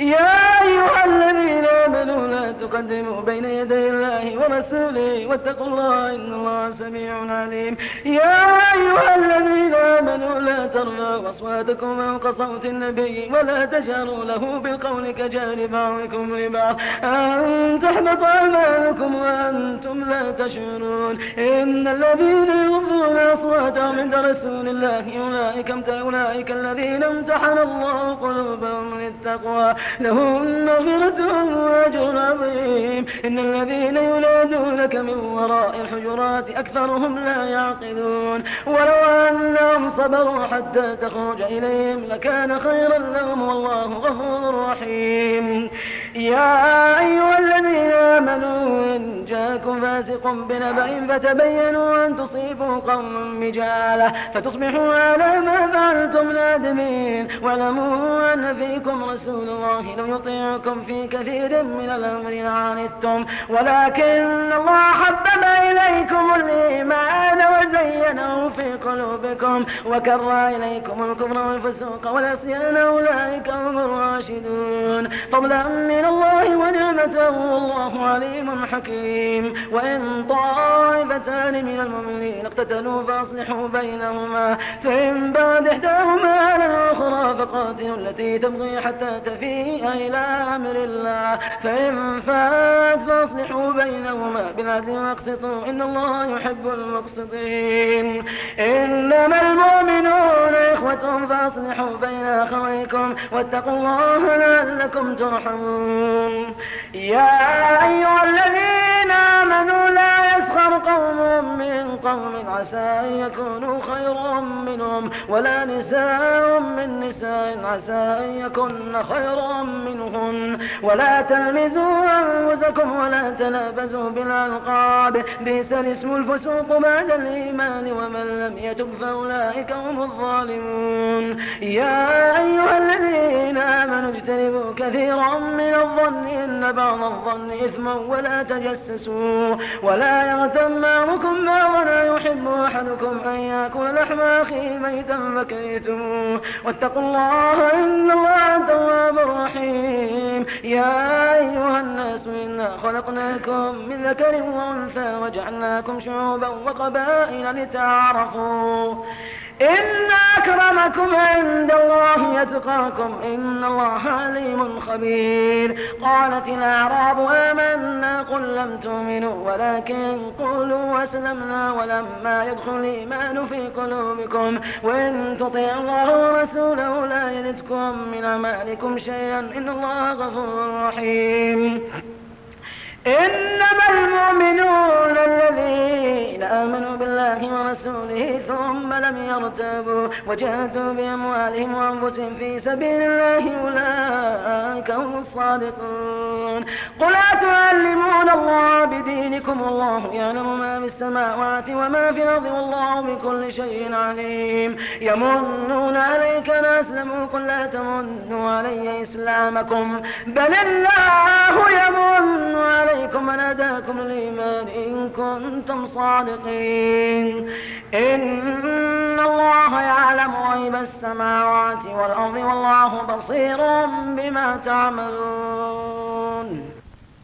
يا أيها الذين آمنوا لا تقدموا بين يدي الله ورسوله واتقوا الله إن الله سميع عليم. يا أيها الذين آمنوا لا ترفعوا أصواتكم فوق صوت النبي ولا تجهروا له بالقول كجهر بعضكم لبعض. أن تحبط أعمالكم وأنتم لا تشعرون. إن الذين يغضون أصواتهم عند رسول الله أولئك أولئك الذين امتحن الله قلوبهم للتقوى لهم مغفرة وأجر عظيم. إن الذين ينادونك من وراء الحجرات أكثرهم لا يعقلون. ولو أنهم صبروا حتى تخرج إليهم لكان خيرا لهم والله غفور رحيم. يا أيها الذين آمنوا جاءكم فاسق بنبأ فتبينوا أن تصيبوا قوما بجالة فتصبحوا على ما فعلتم نادمين واعلموا أن فيكم رسول الله لو يطيعكم في كثير من الأمر لعنتم ولكن الله حبب إليكم الإيمان وزينه في قلوبكم وكره إليكم الكفر والفسوق والعصيان. أولئك هم الراشدون. فضلا من الله ونعمته. والله عليم حكيم. وإن طائفتان من المؤمنين اقتتلوا فأصلحوا بينهما. فإن بعد إحداهما على الأخرى فقاتلوا التي تبغي حتى تفيء إلى أمر الله. فإن فات فأصلحوا بينهما بالعدل واقسطوا إن الله يحب المقسطين. إنما المؤمنون إخوة فأصلحوا بين أخويكم واتقوا الله لعلكم ترحمون. يا عسى أن يكونوا خيرا منهم ولا نساء من نساء عسى أن يكن خيرا منهن. ولا تلمزوا أنفسكم ولا تنابزوا بالألقاب. بئس الاسم الفسوق بعد الإيمان ومن لم يتب فأولئك هم الظالمون. يا أيها الذين آمنوا اجتنبوا كثيرا من الظن إن بعض الظن إثما ولا تجسسوا. ولا يغتم بعضكم بعضا يحب أحدكم أن يأكل لحم أخيه ميتا فكرهتموه واتقوا الله إن الله تواب رحيم. يا أيها الناس إنا خلقناكم من ذكر وأنثى وجعلناكم شعوبا وقبائل لتعارفوا. إن أكرمكم عند الله يتقاكم إن الله عليم خبير. قالت الأعراب آمنا قل لم تؤمنوا ولكن قولوا أسلمنا ولما يدخل الإيمان في قلوبكم. وإن تطيعوا الله ورسوله لا يلدكم من أعمالكم شيئا إن الله غفور رحيم. إنما المؤمنون لم يرتابوا وجاهدوا بأموالهم وأنفسهم في سبيل الله أولئك هم الصادقون. قل أتعلمون الله بدينكم والله يعلم ما في السماوات وما في الأرض والله بكل شيء عليم. يمنون عليك أن أسلموا قل لا تمنوا علي إسلامكم. بل الله يمن عليكم من هداكم الإيمان إن كنتم صادقين. إن الله يعلم غيب السماوات والأرض والله بصير بما تعملون.